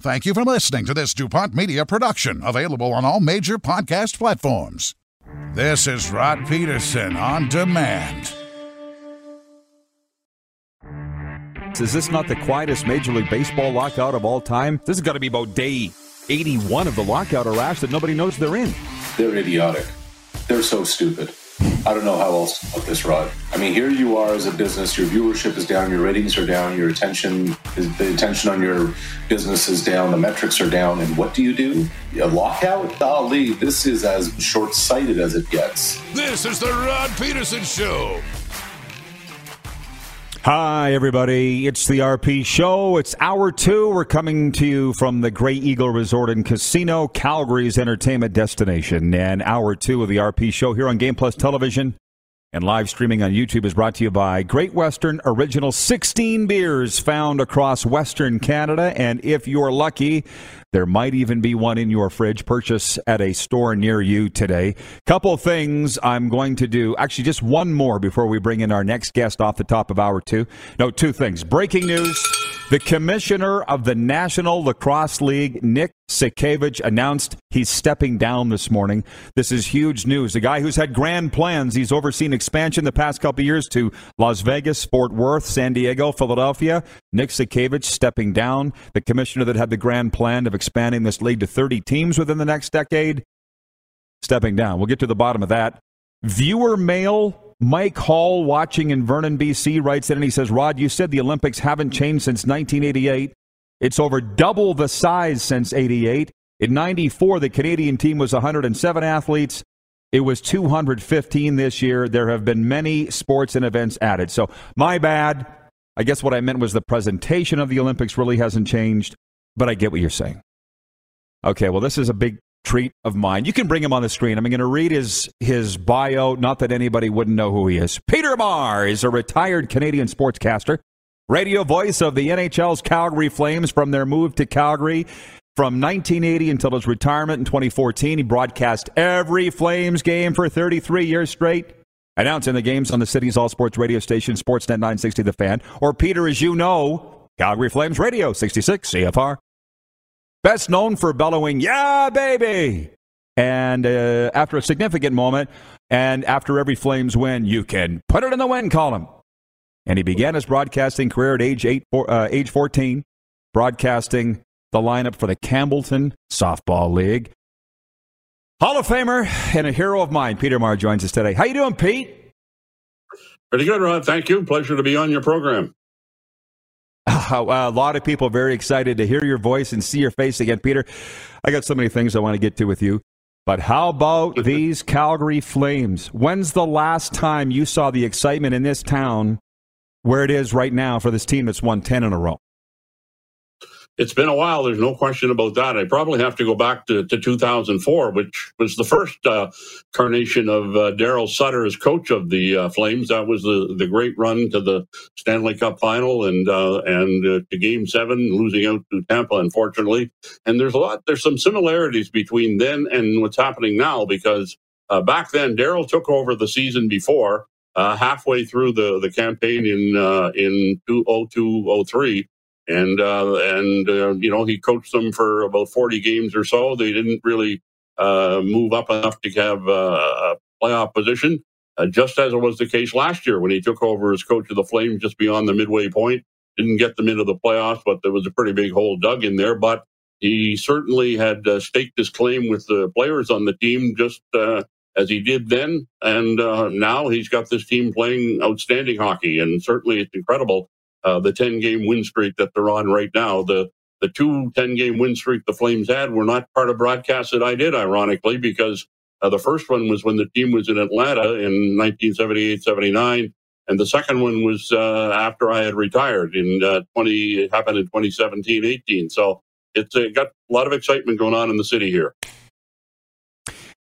Thank you for listening to this DuPont Media production, available on all major podcast platforms. This is Rod Pedersen on demand. Is this not the quietest Major League Baseball lockout of all time? This has got to be about day 81 of the lockout or rash that nobody knows they're in. They're idiotic. They're so stupid. I don't know how else to put this, Rod. I mean, here you are as a business, your viewership is down, your ratings are down, your attention is the attention on your business is down, the metrics are down, and what do you do? A lockout? Golly, this is as short sighted as it gets. This is the Rod Pedersen Show. Hi, everybody. It's the RP Show. It's hour two. We're coming to you from the Grey Eagle Resort and Casino, Calgary's entertainment destination. And hour two of the RP Show here on Game Plus Television and live streaming on YouTube is brought to you by Great Western Original 16 beers found across Western Canada. And if you're lucky, there might even be one in your fridge. Purchase at a store near you today. Couple things I'm going to do. Actually, just one more before we bring in our next guest off the top of hour two. No, two things. Breaking news. The commissioner of the National Lacrosse League, Nick Sakiewicz, announced he's stepping down this morning. This is huge news. The guy who's had grand plans, he's overseen expansion the past couple years to Las Vegas, Fort Worth, San Diego, Philadelphia. Nick Sakiewicz stepping down. The commissioner that had the grand plan of expanding this league to 30 teams within the next decade, stepping down. We'll get to the bottom of that. Viewer mail Mike Hall, watching in Vernon, BC, writes in and he says, Rod, you said the Olympics haven't changed since 1988. It's over double the size since 88. In 94, the Canadian team was 107 athletes. It was 215 this year. There have been many sports and events added. So, my bad. I guess what I meant was the presentation of the Olympics really hasn't changed, but I get what you're saying. Okay, well, this is a big treat of mine. You can bring him on the screen. I'm going to read his his bio. Not that anybody wouldn't know who he is. Peter Maher is a retired Canadian sportscaster, radio voice of the NHL's Calgary Flames from their move to Calgary. From 1980 until his retirement in 2014, he broadcast every Flames game for 33 years straight, announcing the games on the city's all sports radio station, Sportsnet 960 The Fan, or Peter, as you know, Calgary Flames Radio 66 CFR. Best known for bellowing, Yeah, baby! And uh, after a significant moment, and after every Flames win, you can put it in the win column. And he began his broadcasting career at age, eight, uh, age 14, broadcasting the lineup for the Campbellton Softball League. Hall of Famer and a hero of mine, Peter Maher, joins us today. How you doing, Pete? Pretty good, Rod. Thank you. Pleasure to be on your program. Uh, a lot of people very excited to hear your voice and see your face again, Peter. I got so many things I want to get to with you. But how about these Calgary Flames? When's the last time you saw the excitement in this town where it is right now for this team that's won 10 in a row? It's been a while. There's no question about that. I probably have to go back to, to 2004, which was the first uh, carnation of uh, Daryl Sutter as coach of the uh, Flames. That was the, the great run to the Stanley Cup final and uh, and uh, to Game Seven, losing out to Tampa, unfortunately. And there's a lot. There's some similarities between then and what's happening now because uh, back then Daryl took over the season before. halfway through the, the campaign in in 2002 and uh, and uh, you know he coached them for about 40 games or so. They didn't really uh, move up enough to have a playoff position, uh, just as it was the case last year when he took over as coach of the Flames just beyond the midway point. Didn't get them into the playoffs, but there was a pretty big hole dug in there. But he certainly had uh, staked his claim with the players on the team just uh, as he did then. And uh, now he's got this team playing outstanding hockey. And certainly it's incredible uh, the 10 game win streak that they're on right now. The the two 10 game win streak the Flames had were not part of broadcasts that I did, ironically, because uh, the first one was when the team was in Atlanta in 1978 79. And the second one was uh, after I had retired in uh, 20, it happened in 2017 18. So it's uh, got a lot of excitement going on in the city here.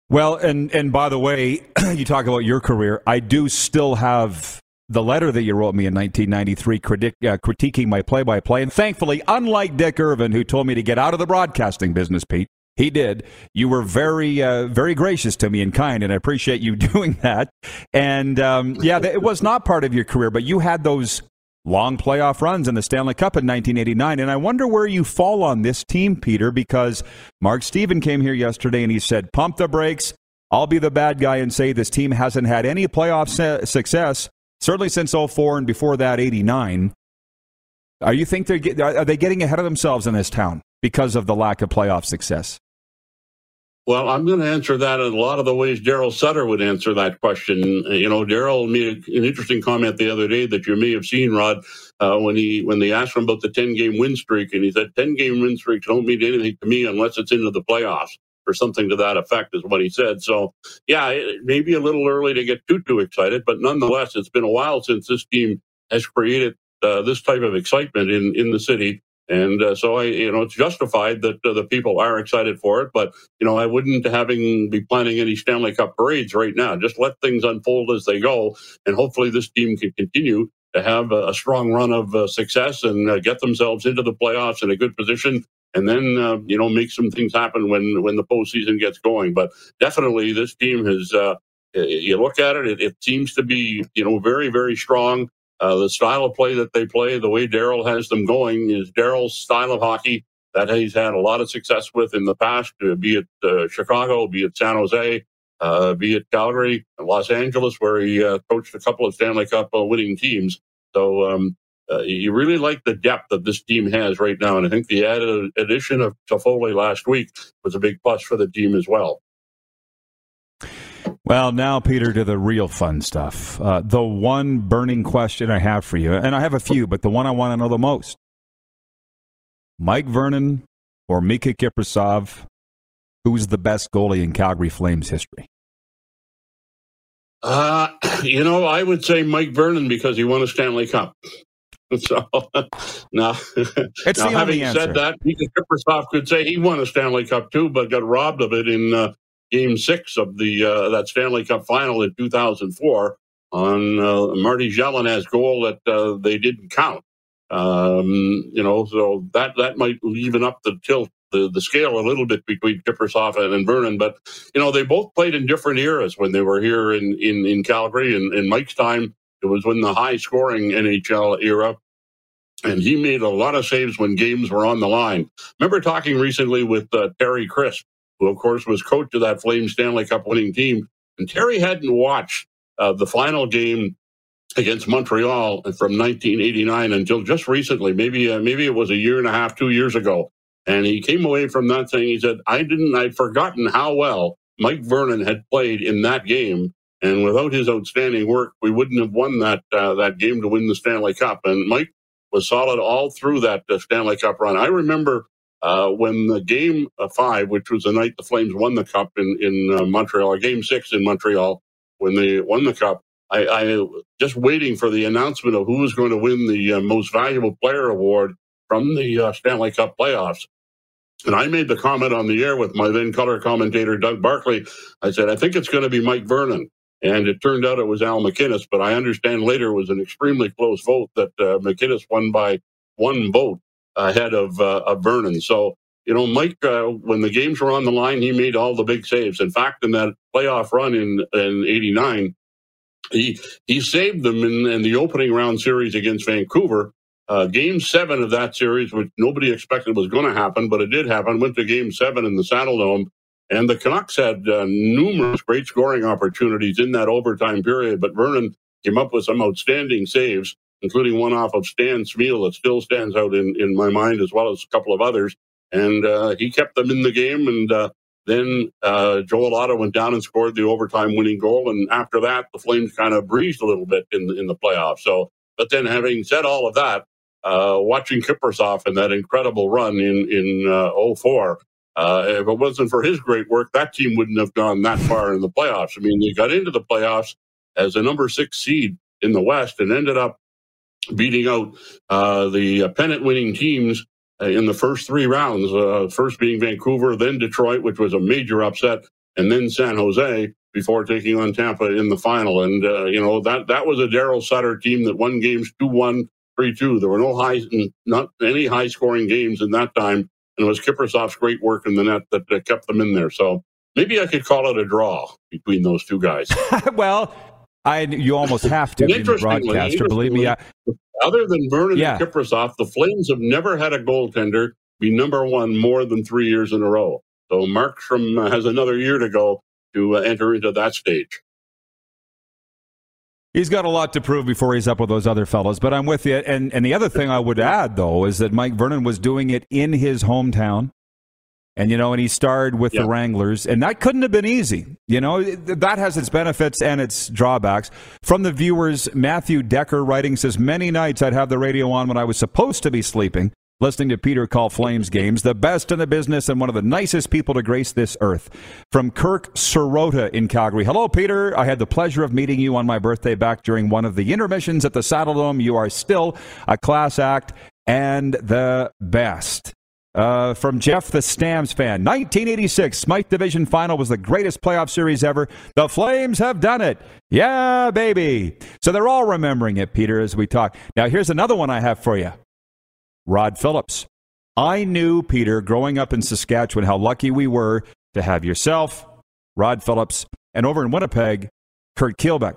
Well, and and by the way, you talk about your career. I do still have the letter that you wrote me in 1993 critic, uh, critiquing my play-by-play, and thankfully, unlike Dick Irvin, who told me to get out of the broadcasting business, Pete, he did. You were very, uh, very gracious to me and kind, and I appreciate you doing that. And um, yeah, it was not part of your career, but you had those long playoff runs in the Stanley Cup in 1989. And I wonder where you fall on this team, Peter, because Mark Steven came here yesterday and he said, pump the brakes. I'll be the bad guy and say this team hasn't had any playoff success, certainly since 04 and before that 89. Are you think they're get, are they getting ahead of themselves in this town because of the lack of playoff success? Well, I'm going to answer that in a lot of the ways Daryl Sutter would answer that question. You know, Daryl made an interesting comment the other day that you may have seen, Rod, uh, when he when they asked him about the 10 game win streak, and he said 10 game win streaks don't mean anything to me unless it's into the playoffs or something to that effect, is what he said. So, yeah, it may be a little early to get too too excited, but nonetheless, it's been a while since this team has created uh, this type of excitement in in the city. And uh, so I, you know, it's justified that uh, the people are excited for it. But you know, I wouldn't having be planning any Stanley Cup parades right now. Just let things unfold as they go, and hopefully this team can continue to have a, a strong run of uh, success and uh, get themselves into the playoffs in a good position. And then uh, you know make some things happen when when the postseason gets going. But definitely, this team has. Uh, you look at it, it, it seems to be you know very very strong. Uh, the style of play that they play, the way Daryl has them going, is Daryl's style of hockey that he's had a lot of success with in the past, uh, be it uh, Chicago, be it San Jose, uh, be it Calgary, and Los Angeles, where he coached a couple of Stanley Cup winning teams. So um, you really like the depth that this team has right now, and I think the added addition of Toffoli last week was a big plus for the team as well. Well, now, Peter, to the real fun stuff. Uh, the one burning question I have for you, and I have a few, but the one I want to know the most Mike Vernon or Mika Kiprusoff, who's the best goalie in Calgary Flames history? Uh, you know, I would say Mike Vernon because he won a Stanley Cup. So now, it's now having said that, Kiprusoff could say he won a Stanley Cup too, but got robbed of it in uh, Game Six of the uh, that Stanley Cup Final in 2004 on uh, Marty Gelinas' goal that uh, they didn't count. Um, you know, so that that might even up the tilt the, the scale a little bit between Kiprusoff and, and Vernon. But you know, they both played in different eras when they were here in in, in Calgary. And in Mike's time, it was when the high scoring NHL era. And he made a lot of saves when games were on the line. Remember talking recently with uh, Terry Crisp, who, of course, was coach of that Flames Stanley Cup winning team. And Terry hadn't watched uh, the final game against Montreal from 1989 until just recently. Maybe uh, maybe it was a year and a half, two years ago. And he came away from that saying, he said, I didn't, I'd forgotten how well Mike Vernon had played in that game. And without his outstanding work, we wouldn't have won that uh, that game to win the Stanley Cup. And Mike was solid all through that uh, Stanley Cup run. I remember uh, when the game uh, five, which was the night the Flames won the cup in in uh, Montreal, or game six in Montreal, when they won the cup, I, I just waiting for the announcement of who was going to win the uh, most valuable player award from the Stanley Cup playoffs. And I made the comment on the air with my then color commentator Doug Barkley. I said, I think it's going to be Mike Vernon. And it turned out it was Al MacInnis, but I understand later it was an extremely close vote that uh, MacInnis won by one vote ahead of, uh, of Vernon. So, you know, Mike, uh, when the games were on the line, he made all the big saves. In fact, in that playoff run in, in 89, he, he saved them in, in the opening round series against Vancouver. Uh, game seven of that series, which nobody expected was going to happen, but it did happen, went to game seven in the Saddledome. And the Canucks had uh, numerous great scoring opportunities in that overtime period, but Vernon came up with some outstanding saves including one off of Stan Smyl that still stands out in, in my mind, as well as a couple of others. and uh, he kept them in the game. And uh, then uh, Joel Otto went down and scored the overtime winning goal. And after that, the Flames kind of breezed a little bit in in the playoffs. So, but then having said all of that, uh, watching Kiprusoff in that incredible run in in uh, 04, uh, if it wasn't for his great work, that team wouldn't have gone that far in the playoffs. I mean, they got into the playoffs as a number six seed in the West and ended up beating out uh, the pennant winning teams uh, in the first three rounds. Uh, first being Vancouver, then Detroit, which was a major upset, and then San Jose before taking on Tampa in the final. And uh, you know that that was a Daryl Sutter team that won games two one, three two. There were no high, not any high scoring games in that time, and it was Kiprusoff's great work in the net that, that kept them in there. So maybe I could call it a draw between those two guys. well, I you almost have to be a broadcaster. Believe me. I, other than Vernon yeah. and Kiprusoff, the Flames have never had a goaltender be number one more than three years in a row. So Markstrom has another year to go to uh, enter into that stage. He's got a lot to prove before he's up with those other fellows, but I'm with you. And and the other thing I would add though is that Mike Vernon was doing it in his hometown. And, you know, and he starred with yep. the Wranglers, and that couldn't have been easy. You know, that has its benefits and its drawbacks. From the viewers, Matthew Decker writing says, Many nights I'd have the radio on when I was supposed to be sleeping, listening to Peter call Flames games, the best in the business and one of the nicest people to grace this earth. From Kirk Sorota in Calgary. Hello, Peter. I had the pleasure of meeting you on my birthday back during one of the intermissions at the Saddledome. You are still a class act and the best. Uh, from Jeff, the Stamps fan. 1986 Smythe Division Final was the greatest playoff series ever. The Flames have done it. Yeah, baby. So they're all remembering it, Peter, as we talk. Now, here's another one I have for you Rod Phillips. I knew, Peter, growing up in Saskatchewan, how lucky we were to have yourself, Rod Phillips, and over in Winnipeg, Curt Keilback.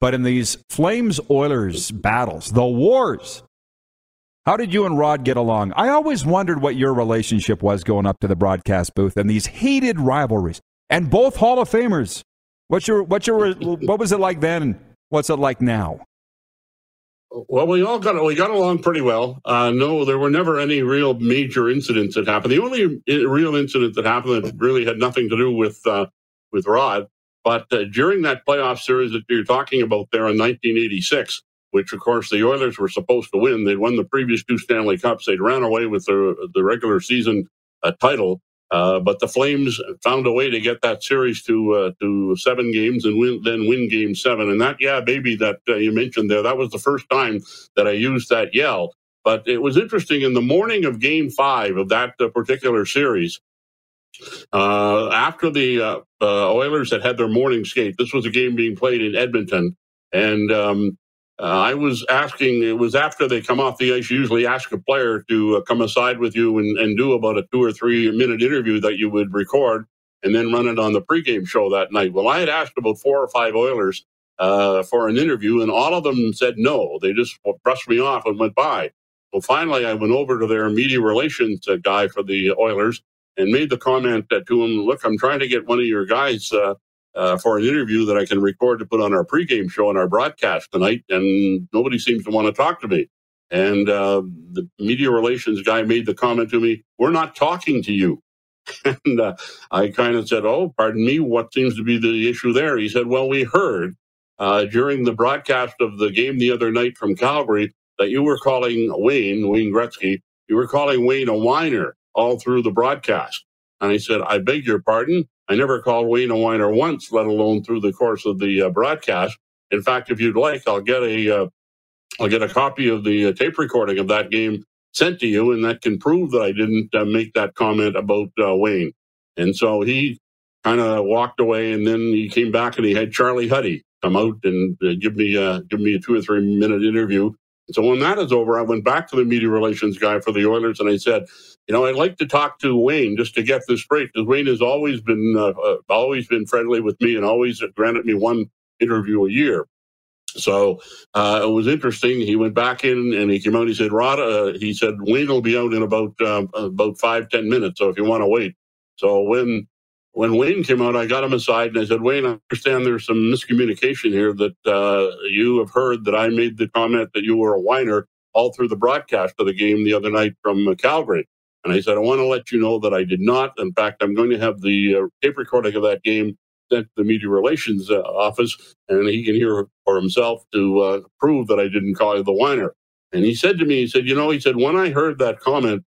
But in these Flames Oilers battles, the wars, how did you and Rod get along? I always wondered what your relationship was going up to the broadcast booth and these heated rivalries. And both Hall of Famers. What's your what's your what was it like then? What's it like now? Well, we all got we got along pretty well. Uh, no, there were never any real major incidents that happened. The only real incident that happened that really had nothing to do with uh, with Rod, but uh, during that playoff series that you're talking about there in 1986, which of course the Oilers were supposed to win. They'd won the previous two Stanley Cups. They'd ran away with the the regular season uh, title, uh, but the Flames found a way to get that series to uh, to seven games and win, then win Game Seven. And that, yeah, baby, that uh, you mentioned there, that was the first time that I used that yell. But it was interesting in the morning of Game Five of that uh, particular series. Uh, after the Oilers had had their morning skate, this was a game being played in Edmonton, and um, uh, I was asking, it was after they come off the ice, you usually ask a player to uh, come aside with you and, and do about a two or three minute interview that you would record and then run it on the pregame show that night. Well, I had asked about four or five Oilers uh, for an interview, and all of them said no. They just brushed me off and went by. Well, finally, I went over to their media relations uh, guy for the Oilers and made the comment to him, look, I'm trying to get one of your guys uh, for an interview that I can record to put on our pregame show and our broadcast tonight, and nobody seems to want to talk to me. And uh, the media relations guy made the comment to me, "We're not talking to you." and uh, I kind of said, "Oh, pardon me. What seems to be the issue there?" He said, "Well, we heard uh, during the broadcast of the game the other night from Calgary that you were calling Wayne Wayne Gretzky. You were calling Wayne a whiner all through the broadcast." And I said, I beg your pardon. I never called Wayne a whiner once, let alone through the course of the uh, broadcast. In fact, if you'd like, I'll get a, will uh, get a copy of the uh, tape recording of that game sent to you, and that can prove that I didn't uh, make that comment about uh, Wayne. And so he kind of walked away, and then he came back and he had Charlie Huddy come out and uh, give me give me a two or three minute interview. So when that is over, I went back to the media relations guy for the Oilers and I said, you know, I'd like to talk to Wayne just to get this straight because Wayne has always been uh, uh, always been friendly with me and always granted me one interview a year. So uh, it was interesting. He went back in and he came out. He said, "Rod," uh, he said, "Wayne will be out in about um, about five ten minutes. So if you want to wait." So when when Wayne came out, I got him aside and I said, Wayne, I understand there's some miscommunication here that uh, you have heard that I made the comment that you were a whiner all through the broadcast of the game the other night from uh, Calgary. And I said, I want to let you know that I did not. In fact, I'm going to have the uh, tape recording of that game sent to the media relations uh, office, and he can hear for himself to uh, prove that I didn't call you the whiner. And he said to me, he said, you know, he said, when I heard that comment,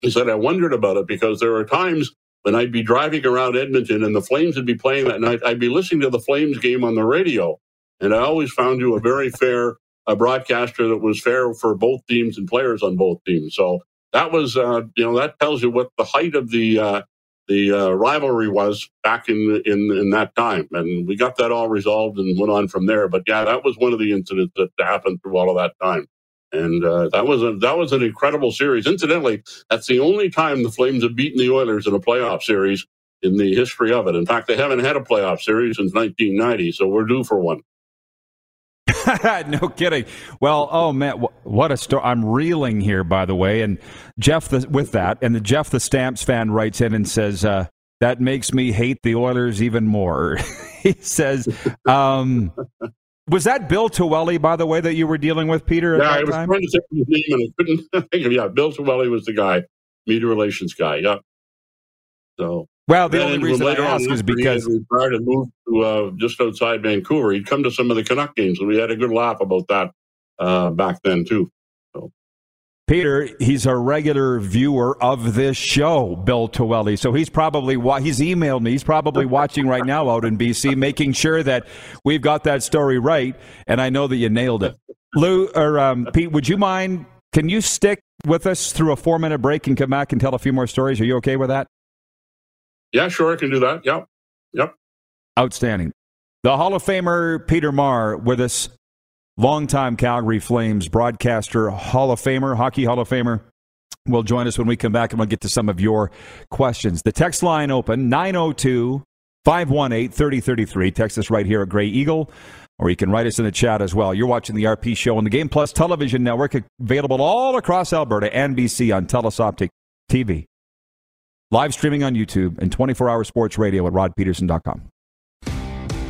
he said, I wondered about it because there are times when I'd be driving around Edmonton and the Flames would be playing that night. I'd be listening to the Flames game on the radio. And I always found you a very fair uh, broadcaster that was fair for both teams and players on both teams. So that was, uh, you know, that tells you what the height of the uh, the uh, rivalry was back in in in that time, and we got that all resolved and went on from there. But yeah, that was one of the incidents that happened through all of that time, and uh, that was a that was an incredible series. Incidentally, that's the only time the Flames have beaten the Oilers in a playoff series in the history of it. In fact, they haven't had a playoff series since 1990, so we're due for one. no kidding. Well, oh man, what a story! I'm reeling here, by the way. And Jeff, the, with that, and the Jeff the Stamps fan writes in and says uh, that makes me hate the Oilers even more. he says, um, "Was that Bill Tuele, by the way, that you were dealing with, Peter?" yeah, I was time? trying to say his name and I couldn't think of. Yeah, Bill Tuele was the guy, media relations guy. Yeah. So well, the only reason I ask is because he retired and moved to uh, just outside Vancouver. He'd come to some of the Canuck games, and we had a good laugh about that uh, back then too. Peter, he's a regular viewer of this show, Bill Tuele. So he's probably wa- he's emailed me. He's probably watching right now out in BC, making sure that we've got that story right. And I know that you nailed it. Lou or um, Pete, would you mind? Can you stick with us through a four minute break and come back and tell a few more stories? Are you okay with that? Yeah, sure, I can do that. Yep. Yep. Outstanding. The Hall of Famer Peter Maher with us, longtime Calgary Flames broadcaster, Hall of Famer, Hockey Hall of Famer, will join us when we come back and we'll get to some of your questions. The text line open 902 518 3033. Text us right here at Grey Eagle, or you can write us in the chat as well. You're watching the RP show on the Game Plus television network, available all across Alberta and BC on Telus Optik TV. Live streaming on YouTube and 24-hour sports radio at rodpedersen.com.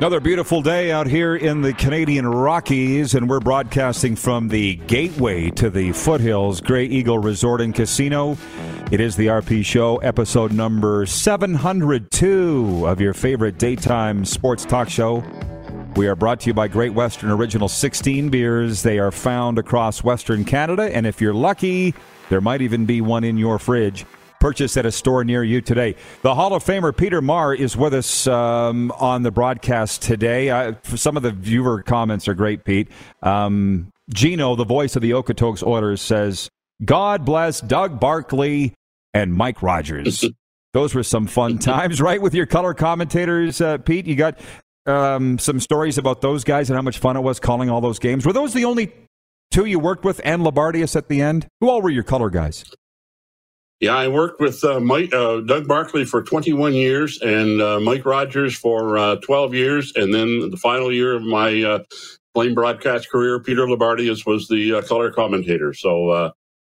Another beautiful day out here in the Canadian Rockies, and we're broadcasting from the gateway to the foothills, Grey Eagle Resort and Casino. It is the RP Show, episode number 702 of your favorite daytime sports talk show. We are brought to you by Great Western Original 16 beers. They are found across Western Canada, and if you're lucky, there might even be one in your fridge. Purchase at a store near you today. The Hall of Famer Peter Maher is with us um, on the broadcast today. I, some of the viewer comments are great, Pete. Um, Gino, the voice of the Okotoks Oilers, says, God bless Doug Barkley and Mike Rogers. Those were some fun times, right? With your color commentators, uh, Pete. You got um, some stories about those guys and how much fun it was calling all those games. Were those the only two you worked with and Loubardias at the end? Who all were your color guys? Yeah, I worked with uh, Mike, uh, Doug Barkley for 21 years and uh, Mike Rogers for uh, 12 years. And then the final year of my uh, flame broadcast career, Peter Loubardias was the uh, color commentator. So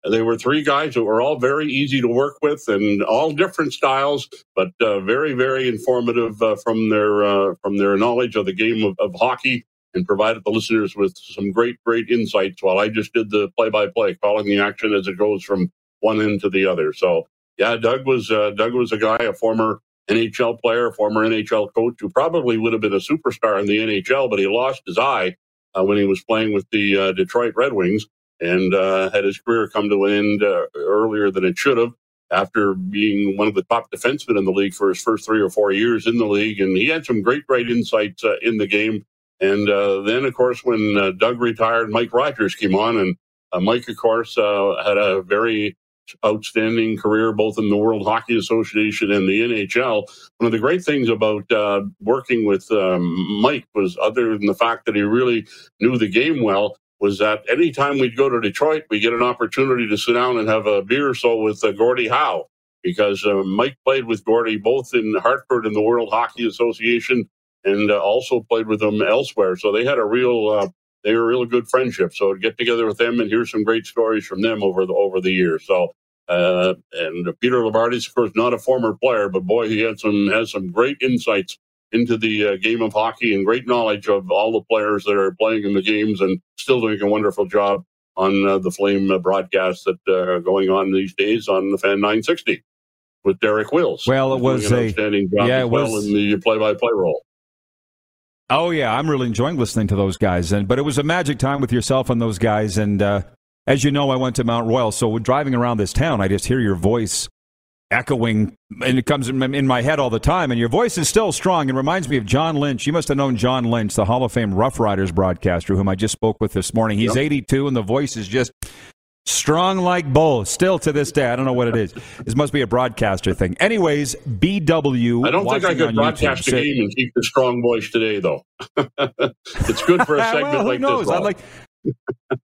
they were three guys that were all very easy to work with and all different styles, but very, very informative from their from their knowledge of the game of, of hockey and provided the listeners with some great, great insights while I just did the play by play, calling the action as it goes from one end to the other. So yeah, Doug was uh, Doug was a guy, a former NHL player, former NHL coach, who probably would have been a superstar in the NHL, but he lost his eye uh, when he was playing with the uh, Detroit Red Wings and uh, had his career come to an end uh, earlier than it should have. After being one of the top defensemen in the league for his first three or four years in the league, and he had some great, great insights uh, in the game. And then, of course, when Doug retired, Mike Rogers came on, and Mike, of course, had a very outstanding career both in the World Hockey Association and the NHL. One of the great things about uh, working with um, Mike was, other than the fact that he really knew the game well, was that anytime we'd go to Detroit, we get an opportunity to sit down and have a beer or so with uh, Gordie Howe because uh, Mike played with Gordie both in Hartford and the World Hockey Association and uh, also played with him elsewhere. So they had a real uh, they were a real good friendship. So get together with them and hear some great stories from them over the over the years. So uh, and Peter Loubardias, of course, not a former player, but boy, he had some has some great insights into the uh, game of hockey and great knowledge of all the players that are playing in the games and still doing a wonderful job on uh, the Flame uh, broadcasts that uh, are going on these days on the Fan 960 with Derek Wills. Well, it was an a outstanding job yeah, as well was, in the play-by-play role. Oh yeah, I'm really enjoying listening to those guys, and but it was a magic time with yourself and those guys. And uh, as you know, I went to Mount Royal, so driving around this town, I just hear your voice echoing, and it comes in my head all the time. And your voice is still strong and reminds me of John Lynch. You must have known John Lynch, the Hall of Fame Rough Riders broadcaster, whom I just spoke with this morning. He's yep. 82, and the voice is just strong like bull. Still to this day, I don't know what it is. This must be a broadcaster thing. Anyways, BW. I don't think I could broadcast YouTube, a game and keep the strong voice today, though. it's good for a segment well, like knows? this. I'd like,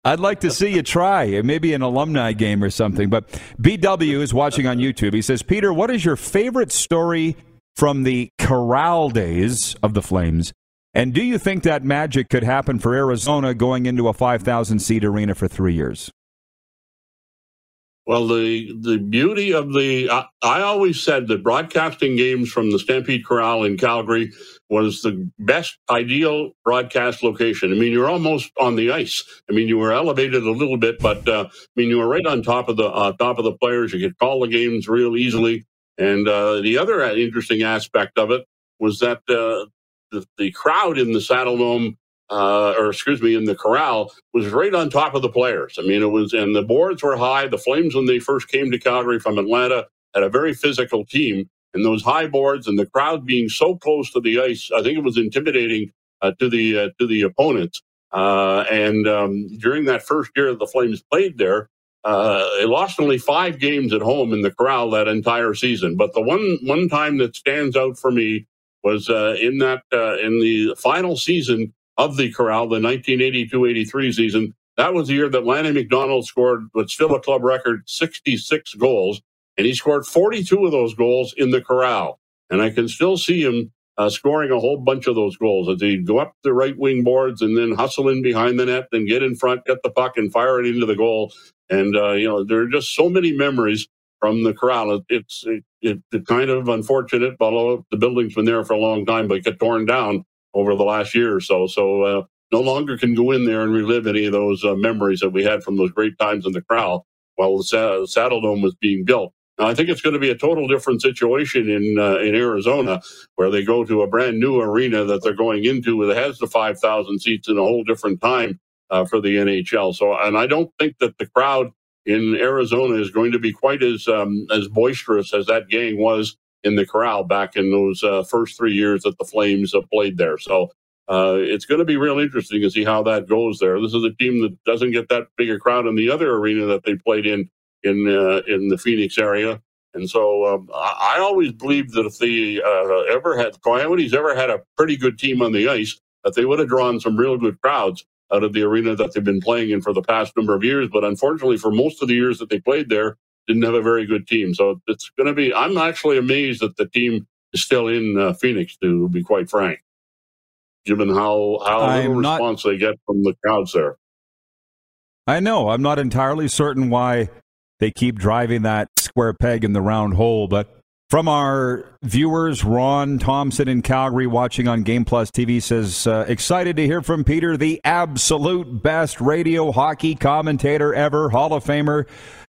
I'd like to see you try, maybe an alumni game or something. But BW is watching on YouTube. He says, Peter, what is your favorite story from the Corral days of the Flames? And do you think that magic could happen for Arizona going into a 5,000 seat arena for three years? Well, the the beauty of the I, I, always said that broadcasting games from the Stampede Corral in Calgary was the best ideal broadcast location. I mean, you're almost on the ice. I mean, you were elevated a little bit, but uh, I mean, you were right on top of the uh, top of the players. You could call the games real easily. And uh, the other interesting aspect of it was that uh, the, the crowd in the Saddledome uh, or excuse me, in the corral was right on top of the players. I mean, it was, and the boards were high. The Flames, when they first came to Calgary from Atlanta, had a very physical team. And those high boards and the crowd being so close to the ice, I think it was intimidating uh, to the uh, to the opponents. Uh, and um, during that first year the Flames played there, uh, they lost only five games at home in the corral that entire season. But the one one time that stands out for me was uh, in that in the final season of the Corral, the 1982-83 season. That was the year that Lanny McDonald scored what's still a club record 66 goals, and he scored 42 of those goals in the Corral. And I can still see him uh, scoring a whole bunch of those goals as he'd go up the right wing boards and then hustle in behind the net, then get in front, get the puck, and fire it into the goal. And uh, you know, there are just so many memories from the corral. It, it's it, it, kind of unfortunate, although the building's been there for a long time, but it got torn down over the last year or so. So uh, no longer can go in there and relive any of those uh, memories that we had from those great times in the crowd while the Sa- Saddle Dome was being built. Now, I think it's going to be a total different situation in uh, in Arizona, where they go to a brand new arena that they're going into that has the 5,000 seats in a whole different time uh, for the NHL. So, and I don't think that the crowd in Arizona is going to be quite as um, as boisterous as that gang was in the corral back in those uh, first three years that the Flames uh, played there. So uh, it's going to be real interesting to see how that goes there. This is a team that doesn't get that big a crowd in the other arena that they played in in uh, in the Phoenix area. And so um, I, always believed that if they uh, ever had Coyotes ever had a pretty good team on the ice, that they would have drawn some real good crowds out of the arena that they've been playing in for the past number of years. But unfortunately, for most of the years that they played there, didn't have a very good team. So it's going to be. I'm actually amazed that the team is still in uh, Phoenix. To be quite frank, given how how little not, response they get from the crowds there. I know. I'm not entirely certain why they keep driving that square peg in the round hole, but. From our viewers, Ron Thompson in Calgary watching on Game Plus TV says, uh, excited to hear from Peter, the absolute best radio hockey commentator ever, Hall of Famer.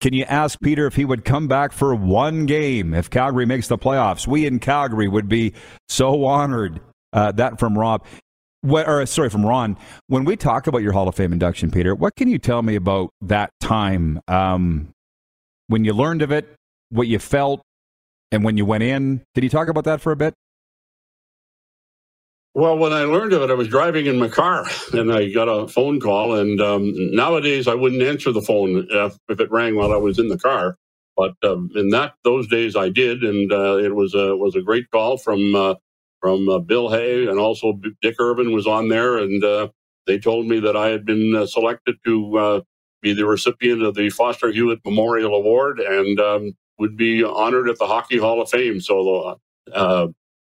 Can you ask Peter if he would come back for one game if Calgary makes the playoffs? We in Calgary would be so honored. Uh, that from Rob. What, or sorry, from Ron. When we talk about your Hall of Fame induction, Peter, what can you tell me about that time um, when you learned of it, what you felt, and when you went in? Did you talk about that for a bit? Well, when I learned of it, I was driving in my car and I got a phone call. And um, nowadays, I wouldn't answer the phone if, if, it rang while I was in the car. But um, in that those days, I did, and uh, it was a was a great call from uh, from uh, Bill Hay, and also Dick Irvin was on there, and uh, they told me that I had been uh, selected to uh, be the recipient of the Foster Hewitt Memorial Award and um, would be honored at the Hockey Hall of Fame. So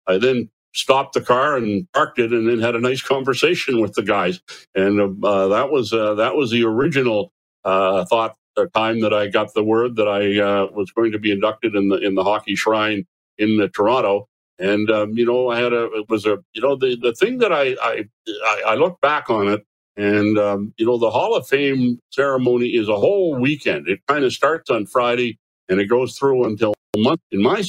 I then stopped the car and parked it, and then had a nice conversation with the guys. And uh, that was uh, that was the original uh, thought the time that I got the word that I uh, was going to be inducted in the in the hockey shrine in Toronto. And um, you know, I had a it was a you know the the thing that I I I look back on it, and um, you know the Hall of Fame ceremony is a whole weekend. It kind of starts on Friday and it goes through until month. In my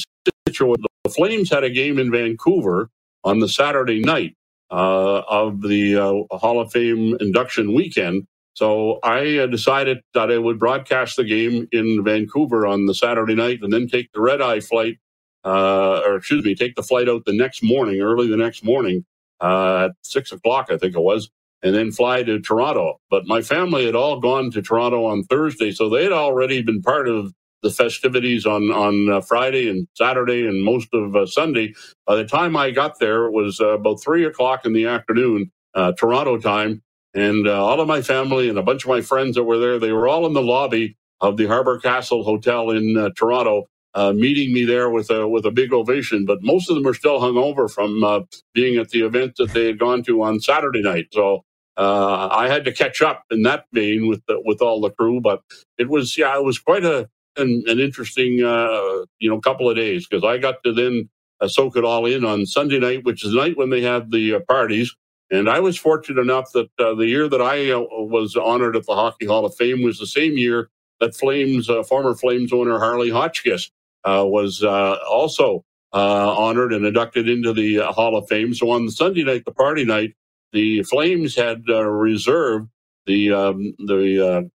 situation, the Flames had a game in Vancouver on the Saturday night uh, of the uh, Hall of Fame induction weekend. So I decided that I would broadcast the game in Vancouver on the Saturday night and then take the red eye flight, uh, or excuse me, take the flight out the next morning, early the next morning uh, at six o'clock, I think it was, and then fly to Toronto. But my family had all gone to Toronto on Thursday, so they had already been part of the festivities on on uh, Friday and Saturday and most of uh, Sunday. By the time I got there, it was uh, about three o'clock in the afternoon, uh, Toronto time, and uh, all of my family and a bunch of my friends that were there, they were all in the lobby of the Harbor Castle Hotel in uh, Toronto. meeting me there with a with a big ovation, but most of them are still hungover from being at the event that they had gone to on Saturday night. So I had to catch up in that vein with the, with all the crew, but it was yeah, it was quite a an, an interesting, uh, you know, couple of days because I got to then uh, soak it all in on Sunday night, which is the night when they have the uh, parties. And I was fortunate enough that uh, the year that I uh, was honored at the Hockey Hall of Fame was the same year that Flames, uh, former Flames owner Harley Hotchkiss, was also honored and inducted into the Hall of Fame. So on Sunday night, the party night, the Flames had reserved the um, the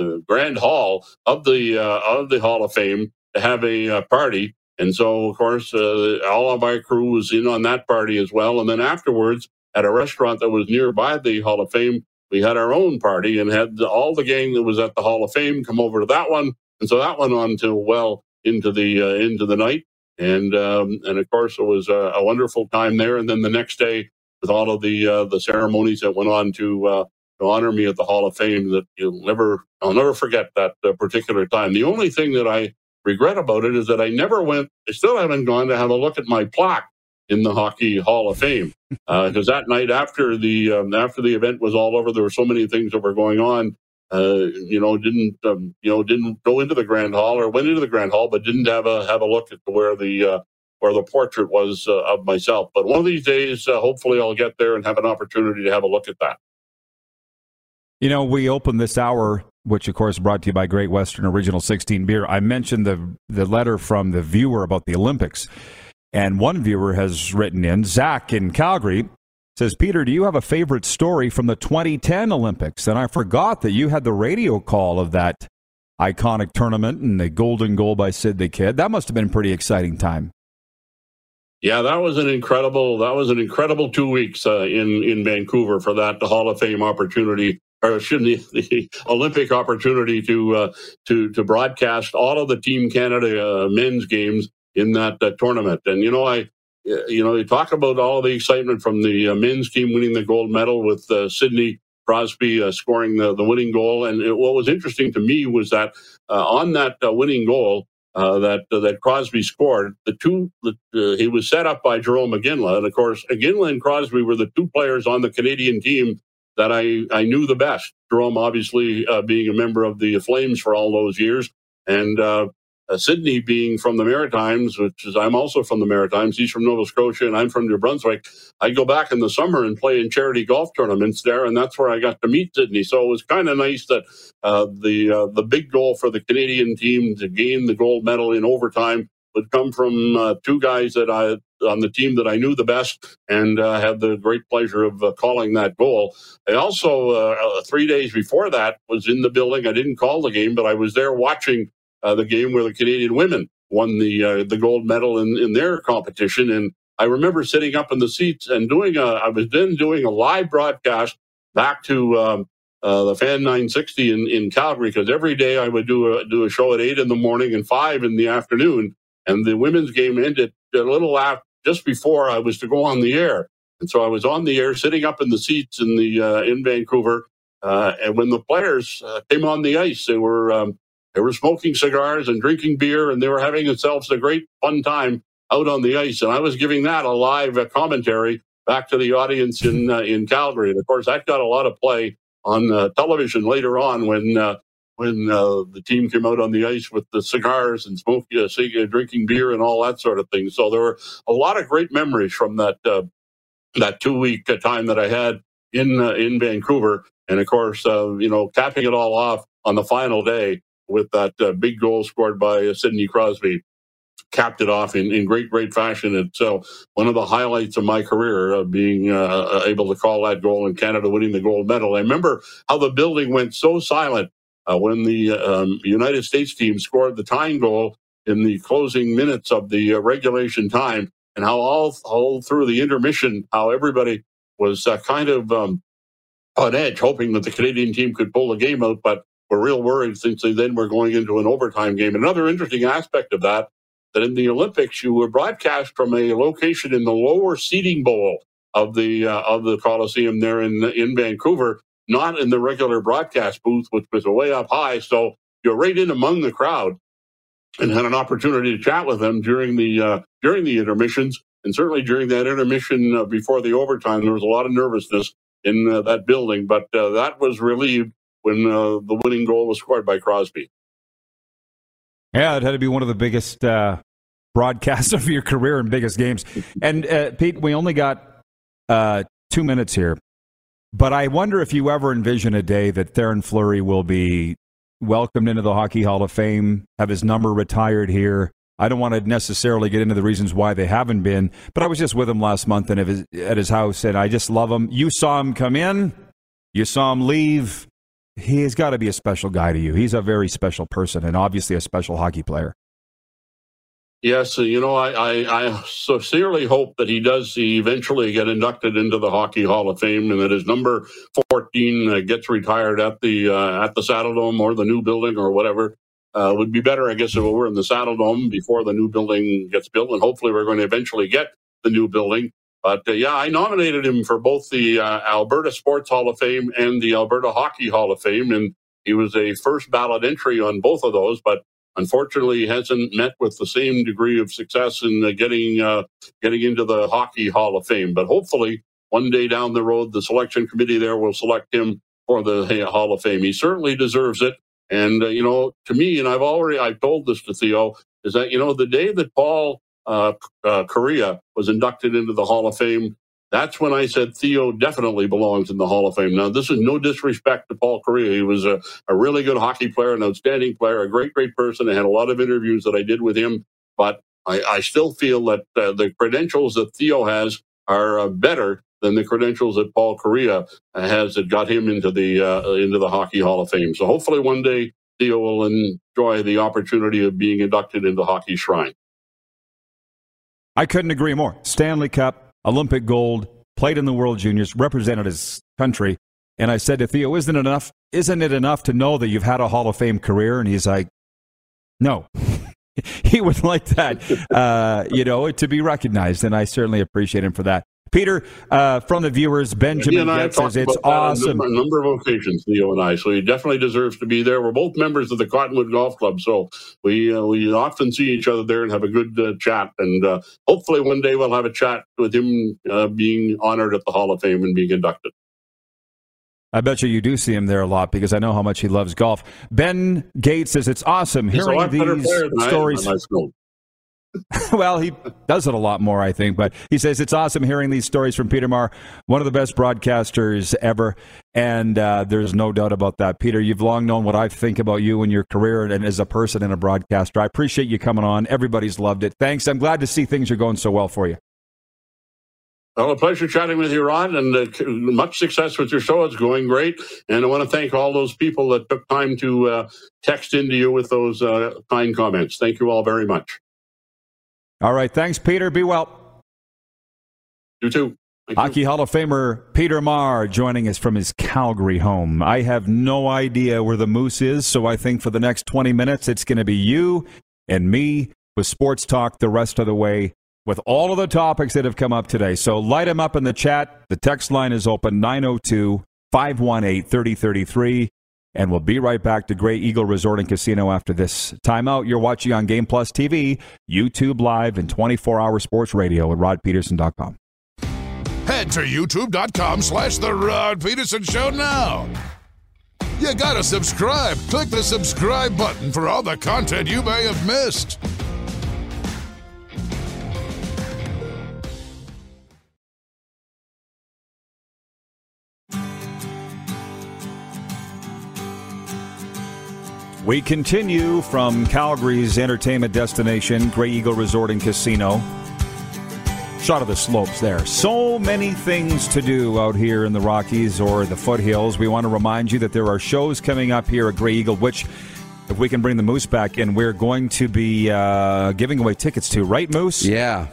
the grand hall of the uh, of the Hall of Fame to have a uh, party. And so, of course, uh, all of my crew was in on that party as well. And then afterwards, at a restaurant that was nearby the Hall of Fame, we had our own party and had all the gang that was at the Hall of Fame come over to that one. And so that went on till well into the uh, into the night. And um, and of course, it was a, a, wonderful time there. And then the next day, with all of the uh, the ceremonies that went on to uh, to honor me at the Hall of Fame that you'll never, I'll never forget that uh, particular time. The only thing that I regret about it is that I never went, I still haven't gone to have a look at my plaque in the Hockey Hall of Fame because uh, that night after the um, after the event was all over, there were so many things that were going on. Uh, you know, didn't um, you know didn't go into the Grand Hall or went into the Grand Hall, but didn't have a have a look at where the uh, where the portrait was uh, of myself. But one of these days, uh, hopefully, I'll get there and have an opportunity to have a look at that. You know, we opened this hour, which of course brought to you by Great Western Original 16 Beer. I mentioned the the letter from the viewer about the Olympics, and one viewer has written in Zach in Calgary says, Peter, do you have a favorite story from the 2010 Olympics? And I forgot that you had the radio call of that iconic tournament and the golden goal by Sid the Kid. That must have been a pretty exciting time. Yeah, that was an incredible. That was an incredible two weeks uh, in in Vancouver for that Hall of Fame opportunity or should the, the Olympic opportunity to uh, to to broadcast all of the Team Canada uh, men's games in that uh, tournament. And you know, I you know, you talk about all the excitement from the uh, men's team winning the gold medal with uh, Sidney Crosby uh, scoring the, the winning goal. And it, what was interesting to me was that on that winning goal. that that Crosby scored. The two he was set up by Jarome Iginla, and of course Iginla and Crosby were the two players on the Canadian team that I, I knew the best. Jarome, obviously, uh, being a member of the Flames for all those years, and uh, uh, Sidney being from the Maritimes, which is I'm also from the Maritimes. He's from Nova Scotia, and I'm from New Brunswick. I go back in the summer and play in charity golf tournaments there, and that's where I got to meet Sidney. So it was kind of nice that uh, the uh, the big goal for the Canadian team to gain the gold medal in overtime would come from uh, two guys that I on the team that I knew the best and uh, had the great pleasure of uh, calling that goal. I also, uh, uh, three days before that, was in the building. I didn't call the game, but I was there watching uh, the game where the Canadian women won the uh, the gold medal in, in their competition. And I remember sitting up in the seats and doing a, I was then doing a live broadcast back to um, the Fan 960 in, in Calgary because every day I would do a do a show at eight in the morning and five in the afternoon. And the women's game ended a little after just before I was to go on the air. And so I was on the air, sitting up in the seats in the uh, in Vancouver. Uh, and when the players uh, came on the ice, they were um, they were smoking cigars and drinking beer, and they were having themselves a great fun time out on the ice, and I was giving that a live uh, commentary back to the audience in uh, in Calgary. And of course, that got a lot of play on uh, television later on when when uh, the team came out on the ice with the cigars and smoking, uh, drinking beer and all that sort of thing. So there were a lot of great memories from that uh, that two week uh, time that I had in uh, in Vancouver, and of course, uh, you know, capping it all off on the final day with that big goal scored by Sidney Crosby. Capped it off in, in great, great fashion. And so, one of the highlights of my career, of being able to call that goal in Canada winning the gold medal. I remember how the building went so silent uh, when the um, United States team scored the tying goal in the closing minutes of the uh, regulation time, and how all, all through the intermission, how everybody was uh, kind of um, on edge, hoping that the Canadian team could pull the game out, but were real worried since they then were going into an overtime game. Another interesting aspect of that, that in the Olympics, you were broadcast from a location in the lower seating bowl of the uh, of the Coliseum there in in Vancouver, not in the regular broadcast booth, which was way up high. So you're right in among the crowd and had an opportunity to chat with them during the uh, during the intermissions. And certainly during that intermission uh, before the overtime there was a lot of nervousness in uh, that building. But uh, that was relieved when uh, the winning goal was scored by crosby. Yeah it had to be one of the biggest uh, broadcasts of your career and biggest games. And pete we only got two minutes here but I wonder if you ever envision a day that Theoren Fleury will be welcomed into the Hockey Hall of Fame, have his number retired here. I don't want to necessarily get into the reasons why they haven't been, but I was just with him last month and at his house, and I just love him. You saw him come in, you saw him leave. He's got to be a special guy to you. He's a very special person and obviously a special hockey player. Yes, you know, I, I, I, sincerely hope that he does eventually get inducted into the Hockey Hall of Fame, and that his number fourteen gets retired at the uh, at the Saddledome or the new building or whatever. Uh, would be better, I guess, if we were in the Saddledome before the new building gets built, and hopefully we're going to eventually get the new building. But uh, yeah, I nominated him for both the uh, Alberta Sports Hall of Fame and the Alberta Hockey Hall of Fame, and he was a first ballot entry on both of those. But unfortunately hasn't met with the same degree of success in uh, getting uh, getting into the Hockey Hall of Fame. But hopefully, one day down the road, the selection committee there will select him for the Hall of Fame. He certainly deserves it. And uh, you know, to me, and I've already I've told this to Theo, is that you know the day that Paul uh, uh, Kariya was inducted into the Hall of Fame that's when I said Theo definitely belongs in the Hall of Fame. Now, this is no disrespect to Paul Kariya. He was a, a really good hockey player, an outstanding player, a great, great person. I had a lot of interviews that I did with him, but I, I still feel that uh, the credentials that Theo has are uh, better than the credentials that Paul Kariya has that got him into the uh, into the Hockey Hall of Fame. So hopefully one day Theo will enjoy the opportunity of being inducted into Hockey Shrine. I couldn't agree more. Stanley Cup, Olympic gold, played in the World Juniors, represented his country. And I said to Theo, isn't it enough? Isn't it enough to know that you've had a Hall of Fame career? And he's like, no. he would like that, uh, you know, to be recognized. And I certainly appreciate him for that. Peter, uh, from the viewers, Benjamin says it's awesome. A number, a number, of occasions, Theo and I. So he definitely deserves to be there. We're both members of the Cottonwood Golf Club, so we uh, we often see each other there and have a good uh, chat. And uh, hopefully, one day we'll have a chat with him uh, being honored at the Hall of Fame and being inducted. I bet you you do see him there a lot because I know how much he loves golf. Ben Gates says it's awesome He's hearing these stories. well, he does it a lot more, I think. But he says it's awesome hearing these stories from Peter Maher, one of the best broadcasters ever. And uh, there's no doubt about that. Peter, you've long known what I think about you and your career and as a person and a broadcaster. I appreciate you coming on. Everybody's loved it. Thanks. I'm glad to see things are going so well for you. Well, a pleasure chatting with you, Ron, and uh, much success with your show. It's going great. And I want to thank all those people that took time to uh, text into you with those uh, kind comments. Thank you all very much. All right. Thanks, Peter. Be well. You too. Thank Hockey you. Hall of Famer Peter Maher joining us from his Calgary home. I have no idea where the moose is, so I think for the next 20 minutes it's going to be you and me with sports talk the rest of the way with all of the topics that have come up today. So light them up in the chat. The text line is open 902 518 3033. And we'll be right back to Grey Eagle Resort and Casino after this timeout. You're watching on Game Plus TV, YouTube Live, and 24 hour sports radio at rodpedersen.com. Head to youtube.com slash The Rod Pedersen Show now. You gotta subscribe. Click the subscribe button for all the content you may have missed. We continue from Calgary's entertainment destination, Grey Eagle Resort and Casino. Shot of the slopes there. So many things to do out here in the Rockies or the foothills. We want to remind you that there are shows coming up here at Grey Eagle, which, if we can bring the Moose back in, we're going to be uh, giving away tickets to, right, Moose? Yeah.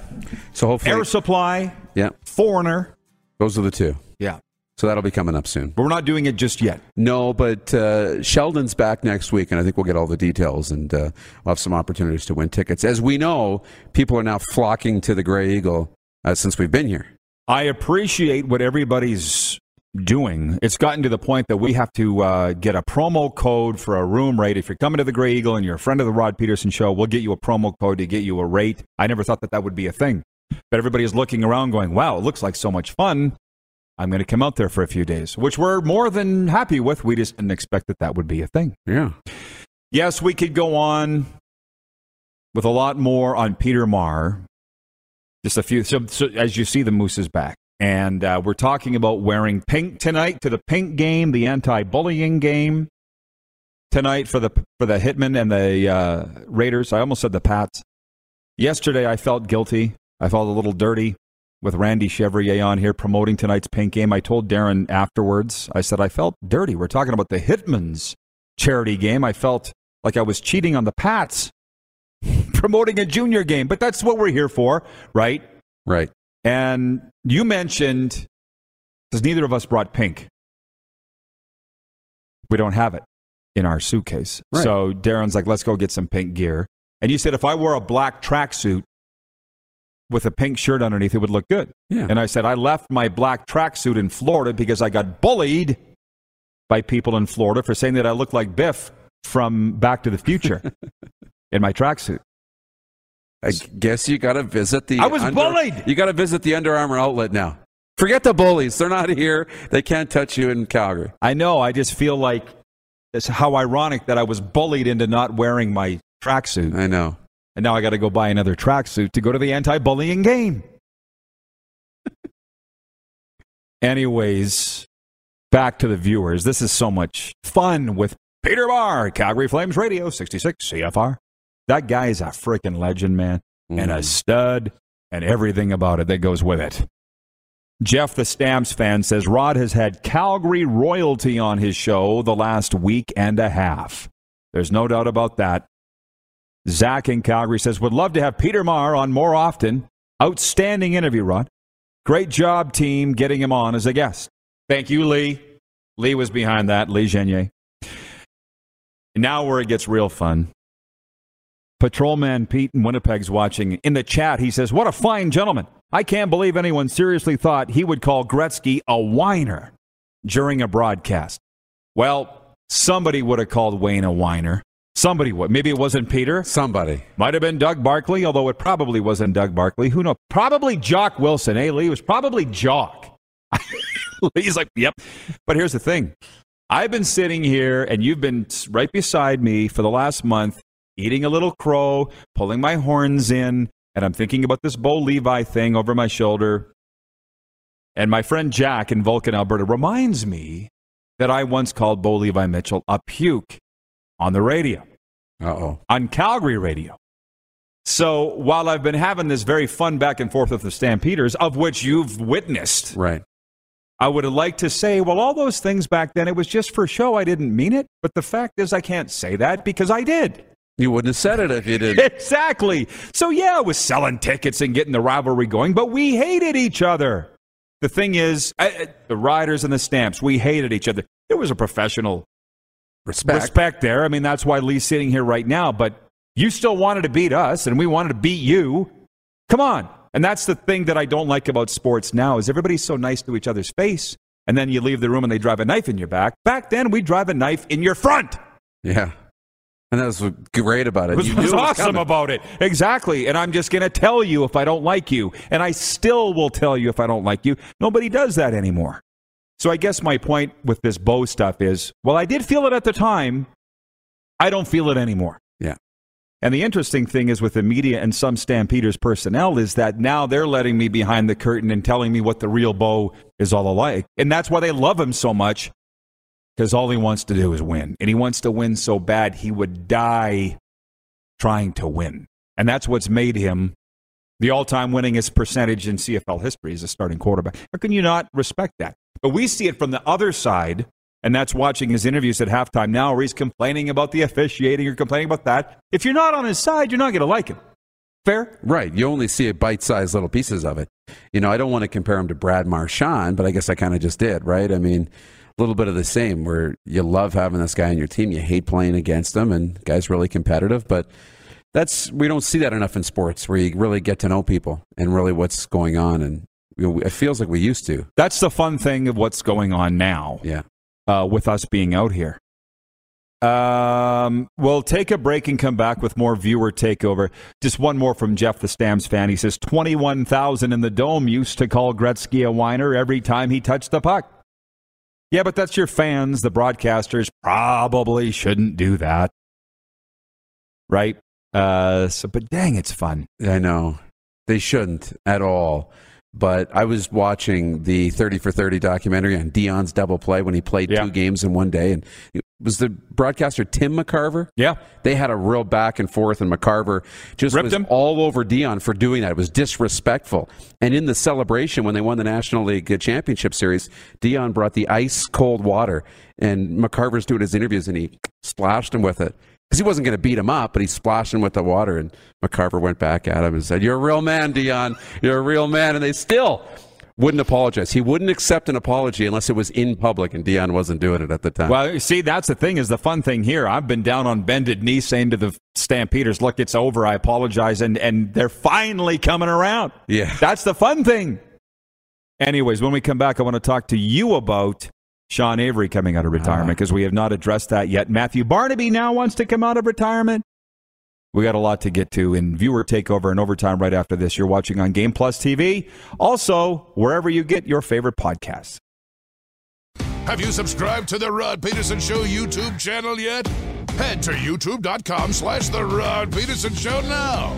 So hopefully, Air Supply, yeah, Foreigner. those are the two. Yeah. So that'll be coming up soon. But we're not doing it just yet. No, but uh, Sheldon's back next week, and I think we'll get all the details, and uh, we'll have some opportunities to win tickets. As we know, people are now flocking to the Grey Eagle uh, since we've been here. I appreciate what everybody's doing. It's gotten to the point that we have to uh, get a promo code for a room rate. If you're coming to the Grey Eagle and you're a friend of the Rod Pedersen Show, we'll get you a promo code to get you a rate. I never thought that that would be a thing. But everybody is looking around going, wow, it looks like so much fun. I'm going to come out there for a few days, which we're more than happy with. We just didn't expect that that would be a thing. Yeah. Yes, we could go on with a lot more on Peter Maher. Just a few. So, so as you see, the Moose is back. And uh, we're talking about wearing pink tonight to the pink game, the anti-bullying game tonight for the for the Hitmen and the uh, Raiders. I almost said the Pats. Yesterday, I felt guilty. I felt a little dirty with Randy Chevrier on here promoting tonight's pink game. I told Darren afterwards. I said I felt dirty. We're talking about the Hitmen's charity game. I felt like I was cheating on the Pats promoting a junior game, but that's what we're here for, right? Right. And you mentioned, because neither of us brought pink, we don't have it in our suitcase. Right. So Darren's like, let's go get some pink gear. And you said, if I wore a black tracksuit with a pink shirt underneath, it would look good. Yeah. And I said, I left my black tracksuit in Florida because I got bullied by people in Florida for saying that I looked like Biff from Back to the Future in my tracksuit. I guess you got to visit the. I was bullied! You got to visit the Under Armour outlet now. Forget the bullies. They're not here. They can't touch you in Calgary. I know. I just feel like it's how ironic that I was bullied into not wearing my tracksuit. I know. And now I got to go buy another tracksuit to go to the anti bullying game. Anyways, back to the viewers. This is so much fun with Peter Maher, Calgary Flames Radio, 66 CFR. That guy is a freaking legend, man, and a Mm. stud, and everything about it that goes with it. Jeff, the Stamps fan, says Rod has had Calgary royalty on his show the last week and a half. There's no doubt about that. Zach in Calgary says, would love to have Peter Maher on more often. Outstanding interview, Rod. Great job, team, getting him on as a guest. Thank you, Lee. Lee was behind that, Lee Genier. Now where it gets real fun. Patrolman Pete in Winnipeg's watching. In the chat, he says, What a fine gentleman. I can't believe anyone seriously thought he would call Gretzky a whiner during a broadcast. Well, somebody would have called Wayne a whiner. Somebody would. Maybe it wasn't Peter. Somebody. Might have been Doug Barkley, although it probably wasn't Doug Barkley. Who knows? Probably Jock Wilson. Hey, Lee, it was probably Jock. Lee's like, yep. But here's the thing I've been sitting here, and you've been right beside me for the last month, eating a little crow, pulling my horns in, and I'm thinking about this Bo Levi thing over my shoulder. And my friend Jack in Vulcan, Alberta, reminds me that I once called Bo Levi Mitchell a puke on the radio Uh oh. on Calgary radio. So while I've been having this very fun back and forth with the Stampeders, of which you've witnessed, Right. I would have liked to say, well, all those things back then, it was just for show. I didn't mean it. But the fact is, I can't say that because I did. You wouldn't have said it if you didn't. Exactly. So, yeah, I was selling tickets and getting the rivalry going, but we hated each other. The thing is, I- the Riders and the Stamps, we hated each other. There was a professional Respect. respect there. I mean, that's why Lee's sitting here right now. But you still wanted to beat us, and we wanted to beat you. Come on. And that's the thing that I don't like about sports now is everybody's so nice to each other's face. and then you leave the room and they drive a knife in your back. Back then, we drive a knife in your front. Yeah. And that was great about it. It was, was it was awesome about it. Exactly. And I'm just going to tell you if I don't like you. And I still will tell you if I don't like you. Nobody does that anymore. So I guess my point with this Bo stuff is well, I did feel it at the time. I don't feel it anymore. Yeah. And the interesting thing is with the media and some Stampeders personnel is that now they're letting me behind the curtain and telling me what the real Bo is all alike. And that's why they love him so much because all he wants to do is win. And he wants to win so bad he would die trying to win. And that's what's made him the all time winningest percentage in CFL history as a starting quarterback. How can you not respect that? But we see it from the other side, and that's watching his interviews at halftime now where he's complaining about the officiating or complaining about that. If you're not on his side, you're not going to like him. Fair? Right. You only see bite sized little pieces of it. You know, I don't want to compare him to Brad Marchand, but I guess I kind of just did, right? I mean, a little bit of the same where you love having this guy on your team, you hate playing against him, and guy's really competitive, but that's we don't see that enough in sports where you really get to know people and really what's going on and you know, it feels like we used to. That's the fun thing of what's going on now. Yeah. uh, with us being out here. Um, we'll take a break and come back with more viewer takeover. Just one more from Jeff, the Stamps fan. He says 21,000 in the dome used to call Gretzky a whiner every time he touched the puck. Yeah, but that's your fans. The broadcasters probably shouldn't do that. Right? Uh, so, but dang, it's fun. I know. They shouldn't at all. But I was watching the 30 for 30 documentary on Deion's double play when he played Yeah. two games in one day. And it was the broadcaster Tim McCarver? Yeah. They had a real back and forth, and McCarver just Ripped was him? all over Deion for doing that. It was disrespectful. And in the celebration, when they won the National League Championship Series, Deion brought the ice cold water, and McCarver's doing his interviews, and he splashed him with it. Because he wasn't going to beat him up, but he splashed him with the water, and McCarver went back at him and said, You're a real man, Deion. You're a real man. And they still wouldn't apologize. He wouldn't accept an apology unless it was in public, and Deion wasn't doing it at the time. Well, see, that's the thing is the fun thing here. I've been down on bended knee saying to the Stampeders, look, it's over. I apologize. And, and they're finally coming around. Yeah. That's the fun thing. Anyways, when we come back, I want to talk to you about Sean Avery coming out of retirement because we have not addressed that yet. Matthew Barnaby now wants to come out of retirement. We got a lot to get to in viewer takeover and overtime right after this. You're watching on Game Plus TV. Also, wherever you get your favorite podcasts. Have you subscribed to the Rod Pedersen Show YouTube channel yet? Head to youtube.com slash the Rod Pedersen Show now.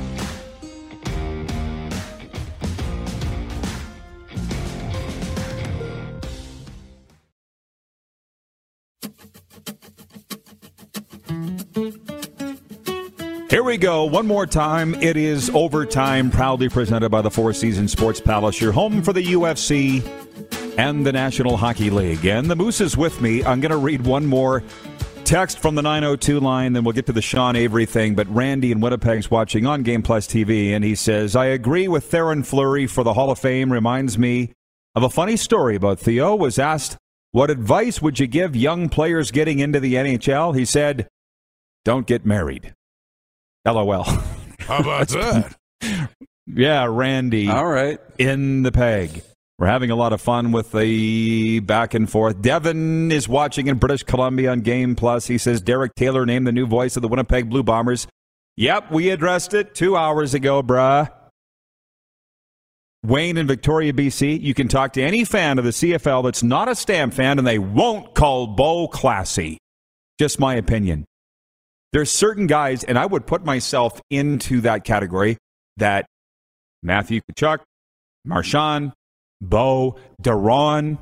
Here we go. One more time. It is overtime, proudly presented by the Four Seasons Sports Palace, your home for the UFC and the National Hockey League. And the Moose is with me. I'm going to read one more text from the 902 line, then we'll get to the Sean Avery thing. But Randy in Winnipeg's watching on Game Plus TV, and he says, I agree with Theoren Fleury for the Hall of Fame. Reminds me of a funny story about Theo was asked, What advice would you give young players getting into the NHL? He said, Don't get married. LOL. How about that? yeah, Randy All right. in the peg. We're having a lot of fun with the back and forth. Devin is watching in British Columbia on Game Plus. He says Derek Taylor named the new voice of the Winnipeg Blue Bombers. Yep, we addressed it two hours ago, bruh. Wayne in Victoria, BC. You can talk to any fan of the CFL that's not a Stamp fan, and they won't call Bo classy. Just my opinion. There's certain guys, and I would put myself into that category that Matthew Tkachuk, Marchand, Bo, Duron.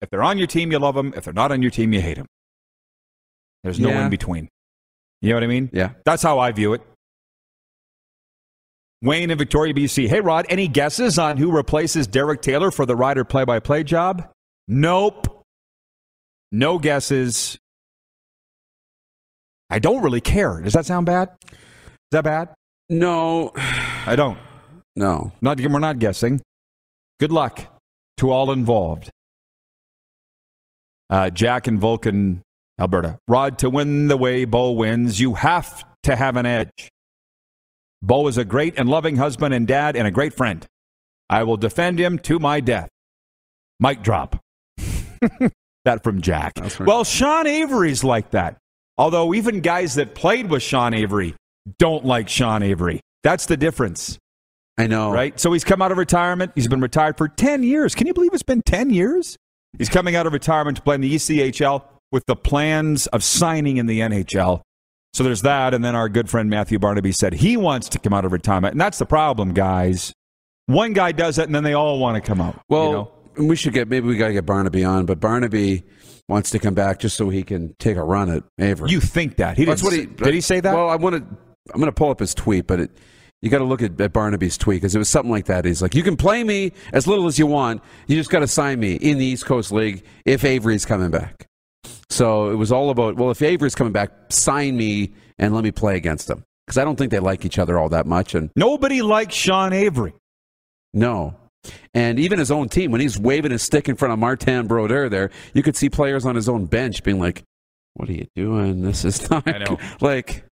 If they're on your team, you love them. If they're not on your team, you hate them. There's no Yeah. in between. You know what I mean? Yeah. That's how I view it. Wayne in Victoria, BC. Hey, Rod, any guesses on who replaces Derek Taylor for the rider play by play job? Nope. No guesses. I don't really care. Does that sound bad? Is that bad? No. I don't. No. Not, we're not guessing. Good luck to all involved. Uh, Jack and Vulcan, Alberta. Rod, to win the way Bo wins, you have to have an edge. Bo is a great and loving husband and dad and a great friend. I will defend him to my death. Mic drop. that from Jack. Right. Well, Sean Avery's like that. Although even guys that played with Sean Avery don't like Sean Avery. That's the difference, I know. right? So he's come out of retirement. He's been retired for 10 years. Can you believe it's been 10 years? He's coming out of retirement to play in the ECHL with the plans of signing in the NHL. So there's that. And then our good friend Matthew Barnaby said he wants to come out of retirement. And that's the problem, guys. One guy does it, and then they all want to come out. Well, you Well, know? we should get maybe we got to get Barnaby on, but Barnaby wants to come back just so he can take a run at Avery. you think that. He That's what he did he say that? Well, I want to. I'm going to pull up his tweet, but it, you got to look at, at Barnaby's tweet because it was something like that. He's like, "You can play me as little as you want. You just got to sign me in the East Coast League if Avery's coming back." So it was all about, well, if Avery's coming back, sign me and let me play against him because I don't think they like each other all that much. And Nobody likes Sean Avery. no. And even his own team, when he's waving his stick in front of Martin Brodeur there, you could see players on his own bench being like, What are you doing? This is not I know. like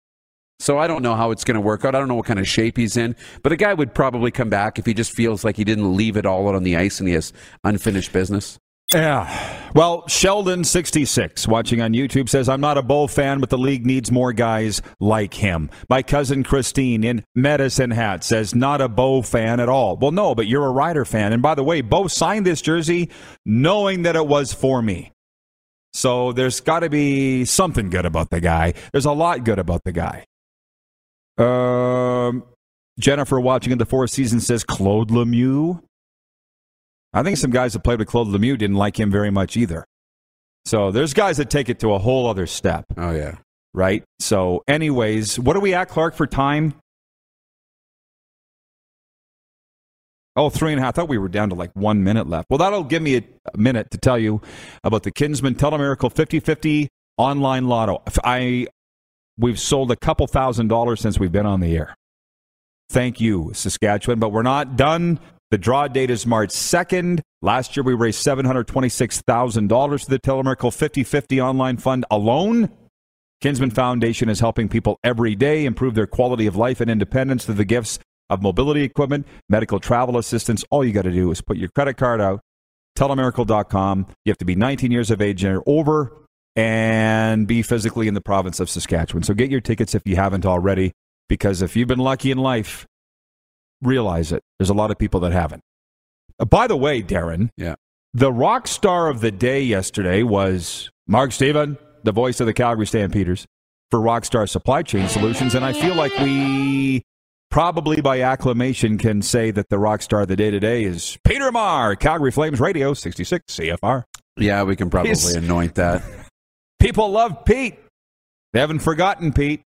so I don't know how it's gonna work out. I don't know what kind of shape he's in. But a guy would probably come back if he just feels like he didn't leave it all out on the ice and he has unfinished business. Yeah. Well, Sheldon66 watching on YouTube says, I'm not a Bull fan, but the league needs more guys like him. My cousin Christine in Medicine Hat says, not a Bo fan at all. Well, no, but you're a Rider fan. And by the way, Bo signed this jersey knowing that it was for me. So there's got to be something good about the guy. There's a lot good about the guy. Um, Jennifer watching in the Four Seasons says, Claude Lemieux. I think some guys that played with Claude Lemieux didn't like him very much either. So there's guys that take it to a whole other step, Oh yeah. right? So, anyways, what are we at, Clark, for time? Oh, three and a half. I thought we were down to like one minute left. Well, that'll give me a, minute to tell you about the Kinsmen Telemiracle 50-50 online lotto. I we've sold a couple thousand dollars since we've been on the air. Thank you, Saskatchewan. But we're not done. The draw date is March 2nd. Last year we raised $726,000 to the Telemiracle 50-50 online fund alone. Kinsmen Foundation is helping people every day improve their quality of life and independence through the gifts of mobility equipment, medical travel assistance. All you got to do is put your credit card out, telemiracle.com. You have to be 19 years of age or over and be physically in the province of Saskatchewan. So get your tickets if you haven't already, because if you've been lucky in life, realize it. There's a lot of people that haven't. Uh, by the way, Darren, Yeah. the rock star of the day yesterday was Mark Steven, the voice of the Calgary Stampeders for Rockstar Supply Chain Solutions. And I feel like we probably by acclamation can say that the rock star of the day today is Peter Maher, Calgary Flames Radio 66 CFR. Yeah, we can probably He's- anoint that. People love Pete. They haven't forgotten Pete.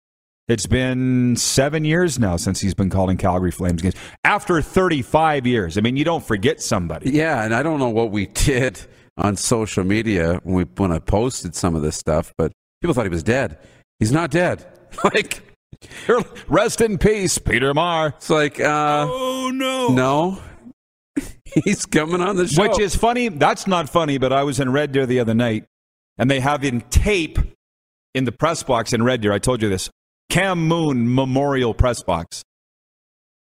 It's been seven years now since he's been calling Calgary Flames games. After 35 years. I mean, you don't forget somebody. Yeah, and I don't know what we did on social media when we when I posted some of this stuff, but people thought he was dead. He's not dead. Like Rest in peace, Peter Maher. it's like uh Oh, no. no. He's coming on the show. Which is funny. That's not funny, but I was in Red Deer the other night, and they have in tape in the press box in Red Deer. I told you this Cam Moon Memorial Press Box.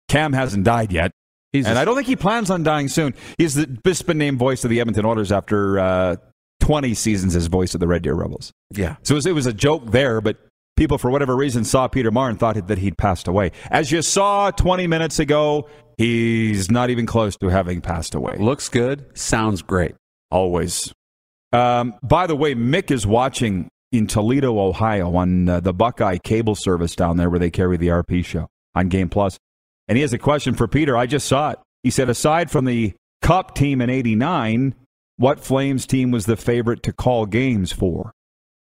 Cam hasn't died yet. He's and I don't think he plans on dying soon. He's the just been named voice of the Edmonton Oilers after uh, 20 seasons as voice of the Red Deer Rebels. yeah. So it was, it was a joke there, but people, for whatever reason, saw Peter Maher and thought that he'd passed away. As you saw 20 minutes ago, he's not even close to having passed away. Looks good, sounds great. Always. Um, by the way, Mick is watching in Toledo, Ohio, on uh, the Buckeye cable service down there where they carry the RP show on Game Plus. And he has a question for Peter. I just saw it. He said, aside from the Cup team in 89, what Flames team was the favorite to call games for?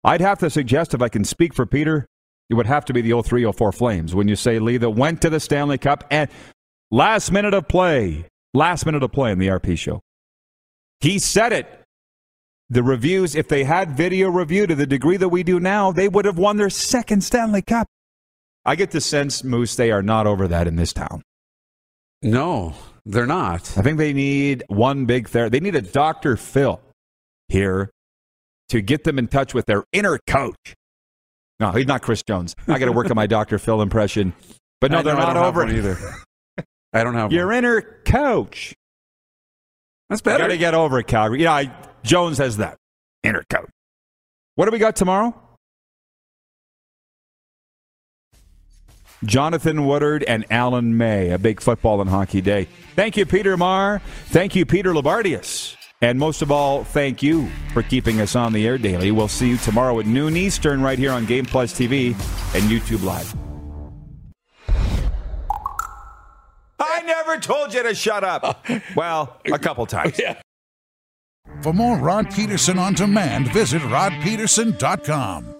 I'd have to suggest, if I can speak for Peter, it would have to be the 03 04 Flames. When you say, Lee, that went to the Stanley Cup and last minute of play, last minute of play in the RP show. He said it. The reviews, if they had video review to the degree that we do now, they would have won their second Stanley Cup. I get the sense, Moose, they are not over that in this town. No, they're not. I think they need one big therapy. They need a Dr. Phil here to get them in touch with their inner coach. No, he's not Chris Jones. I got to work on my Dr. Phil impression. But no, I they're know not over it. either. I don't have Your one. inner coach. That's Got better. to get over it, Calgary. Yeah, I, Jones has that. Intercoat. What do we got tomorrow? Jonathan Woodard and Alan May, a big football and hockey day. Thank you, Peter Maher. Thank you, Peter Loubardias. And most of all, thank you for keeping us on the air daily. We'll see you tomorrow at noon Eastern right here on Game Plus TV and YouTube Live. I never told you to shut up. Well, a couple times. For more Rod Pedersen on demand, visit rodpedersen.com.